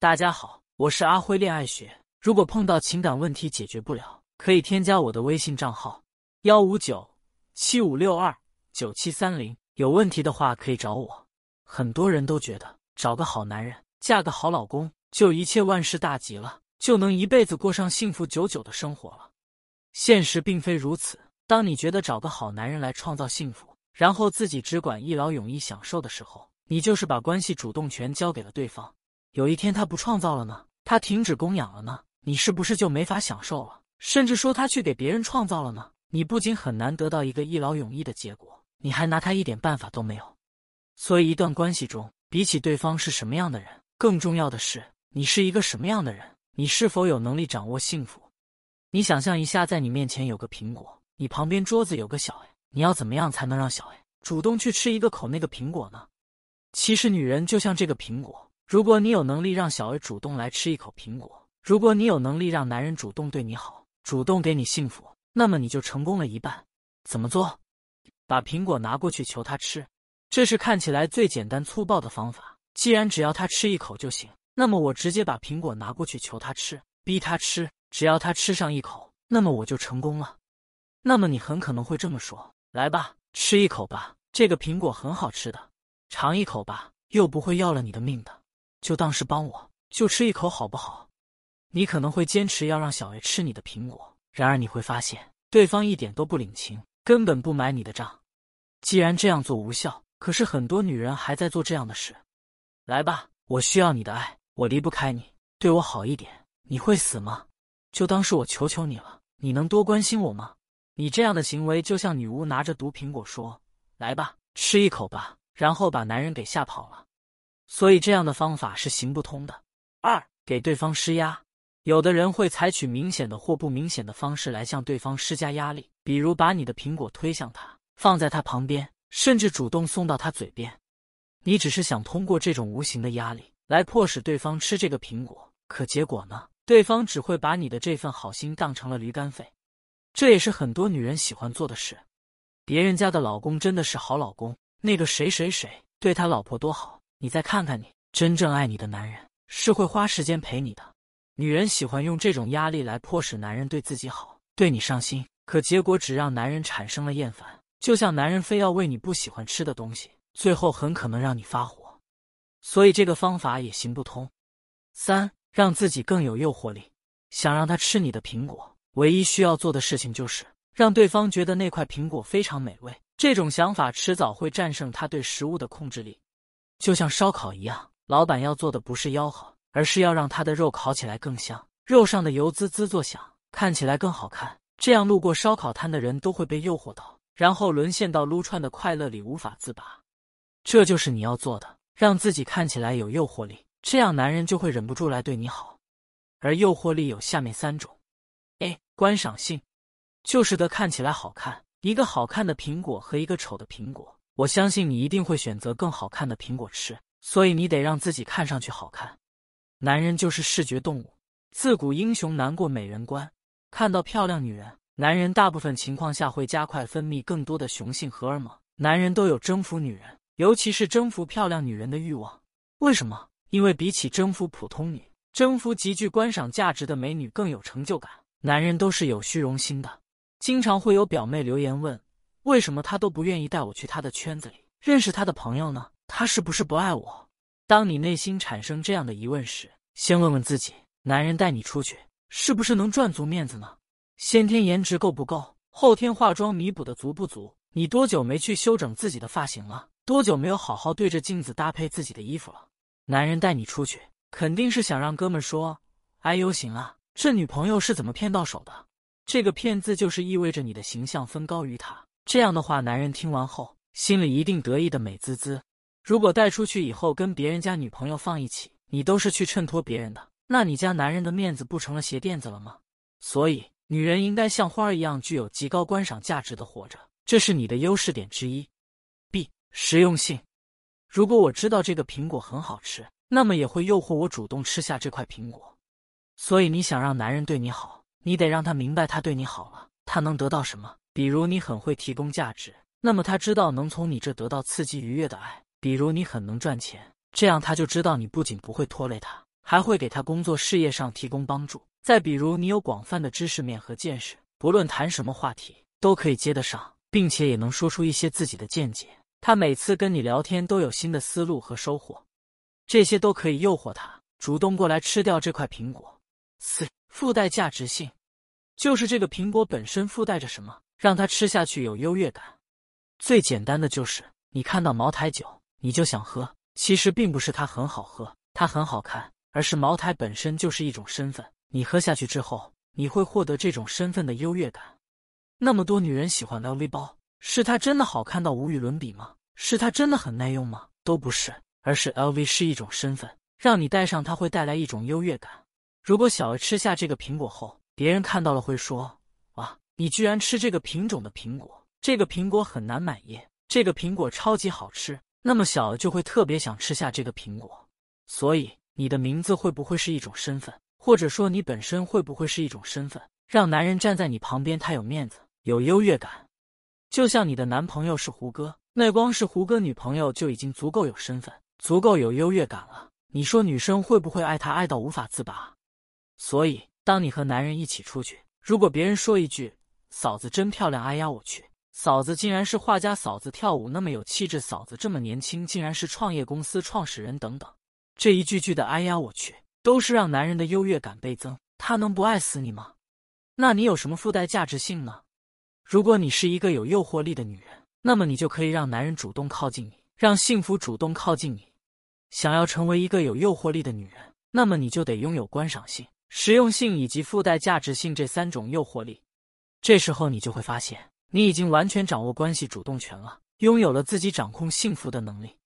大家好，我是阿辉恋爱学。如果碰到情感问题解决不了，可以添加我的微信账号幺五九七五六二九七三零。有问题的话可以找我。很多人都觉得找个好男人，嫁个好老公，就一切万事大吉了，就能一辈子过上幸福久久的生活了。现实并非如此。当你觉得找个好男人来创造幸福，然后自己只管一劳永逸享受的时候，你就是把关系主动权交给了对方。有一天他不创造了呢？他停止供养了呢？你是不是就没法享受了？甚至说他去给别人创造了呢？你不仅很难得到一个一劳永逸的结果，你还拿他一点办法都没有。所以，一段关系中，比起对方是什么样的人，更重要的是你是一个什么样的人。你是否有能力掌握幸福？你想象一下，在你面前有个苹果，你旁边桌子有个小 A，你要怎么样才能让小 A 主动去吃一个口那个苹果呢？其实，女人就像这个苹果。如果你有能力让小 A 主动来吃一口苹果，如果你有能力让男人主动对你好，主动给你幸福，那么你就成功了一半。怎么做？把苹果拿过去求他吃，这是看起来最简单粗暴的方法。既然只要他吃一口就行，那么我直接把苹果拿过去求他吃，逼他吃，只要他吃上一口，那么我就成功了。那么你很可能会这么说：“来吧，吃一口吧，这个苹果很好吃的，尝一口吧，又不会要了你的命的。”就当是帮我，就吃一口好不好？你可能会坚持要让小 A 吃你的苹果，然而你会发现对方一点都不领情，根本不买你的账。既然这样做无效，可是很多女人还在做这样的事。来吧，我需要你的爱，我离不开你，对我好一点。你会死吗？就当是我求求你了，你能多关心我吗？你这样的行为就像女巫拿着毒苹果说：“来吧，吃一口吧。”然后把男人给吓跑了。所以这样的方法是行不通的。二，给对方施压。有的人会采取明显的或不明显的方式来向对方施加压力，比如把你的苹果推向他，放在他旁边，甚至主动送到他嘴边。你只是想通过这种无形的压力来迫使对方吃这个苹果，可结果呢？对方只会把你的这份好心当成了驴肝肺。这也是很多女人喜欢做的事。别人家的老公真的是好老公，那个谁谁谁对他老婆多好。你再看看你，真正爱你的男人是会花时间陪你的。女人喜欢用这种压力来迫使男人对自己好，对你上心，可结果只让男人产生了厌烦。就像男人非要喂你不喜欢吃的东西，最后很可能让你发火。所以这个方法也行不通。三，让自己更有诱惑力。想让他吃你的苹果，唯一需要做的事情就是让对方觉得那块苹果非常美味。这种想法迟早会战胜他对食物的控制力。就像烧烤一样，老板要做的不是吆喝，而是要让他的肉烤起来更香，肉上的油滋滋作响，看起来更好看。这样路过烧烤摊的人都会被诱惑到，然后沦陷到撸串的快乐里无法自拔。这就是你要做的，让自己看起来有诱惑力，这样男人就会忍不住来对你好。而诱惑力有下面三种：A. 观赏性，就是得看起来好看，一个好看的苹果和一个丑的苹果。我相信你一定会选择更好看的苹果吃，所以你得让自己看上去好看。男人就是视觉动物，自古英雄难过美人关。看到漂亮女人，男人大部分情况下会加快分泌更多的雄性荷尔蒙。男人都有征服女人，尤其是征服漂亮女人的欲望。为什么？因为比起征服普通女，征服极具观赏价值的美女更有成就感。男人都是有虚荣心的，经常会有表妹留言问。为什么他都不愿意带我去他的圈子里认识他的朋友呢？他是不是不爱我？当你内心产生这样的疑问时，先问问自己：男人带你出去，是不是能赚足面子呢？先天颜值够不够？后天化妆弥补的足不足？你多久没去修整自己的发型了？多久没有好好对着镜子搭配自己的衣服了？男人带你出去，肯定是想让哥们说：“哎呦，行啊，这女朋友是怎么骗到手的？”这个“骗”字就是意味着你的形象分高于他。这样的话，男人听完后心里一定得意的美滋滋。如果带出去以后跟别人家女朋友放一起，你都是去衬托别人的，那你家男人的面子不成了鞋垫子了吗？所以，女人应该像花儿一样具有极高观赏价值的活着，这是你的优势点之一。B 实用性，如果我知道这个苹果很好吃，那么也会诱惑我主动吃下这块苹果。所以，你想让男人对你好，你得让他明白他对你好了，他能得到什么。比如你很会提供价值，那么他知道能从你这得到刺激愉悦的爱。比如你很能赚钱，这样他就知道你不仅不会拖累他，还会给他工作事业上提供帮助。再比如，你有广泛的知识面和见识，不论谈什么话题都可以接得上，并且也能说出一些自己的见解。他每次跟你聊天都有新的思路和收获，这些都可以诱惑他主动过来吃掉这块苹果。四、附带价值性，就是这个苹果本身附带着什么，让他吃下去有优越感。最简单的就是，你看到茅台酒，你就想喝，其实并不是它很好喝，它很好看，而是茅台本身就是一种身份。你喝下去之后，你会获得这种身份的优越感。那么多女人喜欢 LV 包。是它真的好看到无与伦比吗？是它真的很耐用吗？都不是，而是 LV 是一种身份，让你戴上它会带来一种优越感。如果小 A 吃下这个苹果后，别人看到了会说：“，你居然吃这个品种的苹果，这个苹果很难买耶，这个苹果超级好吃。”那么小就会特别想吃下这个苹果。所以你的名字会不会是一种身份，或者说你本身会不会是一种身份，让男人站在你旁边他有面子、有优越感？就像你的男朋友是胡歌，那光是胡歌女朋友就已经足够有身份、足够有优越感了。你说女生会不会爱他爱到无法自拔？所以，当你和男人一起出去，如果别人说一句“嫂子真漂亮”，哎呀我去，嫂子竟然是画家，嫂子跳舞那么有气质，嫂子这么年轻，竟然是创业公司创始人等等，这一句句的“哎呀我去”，都是让男人的优越感倍增。他能不爱死你吗？那你有什么附带价值性呢？如果你是一个有诱惑力的女人，那么你就可以让男人主动靠近你，让幸福主动靠近你。想要成为一个有诱惑力的女人，那么你就得拥有观赏性、实用性以及附带价值性这三种诱惑力。这时候你就会发现，你已经完全掌握关系主动权了，拥有了自己掌控幸福的能力。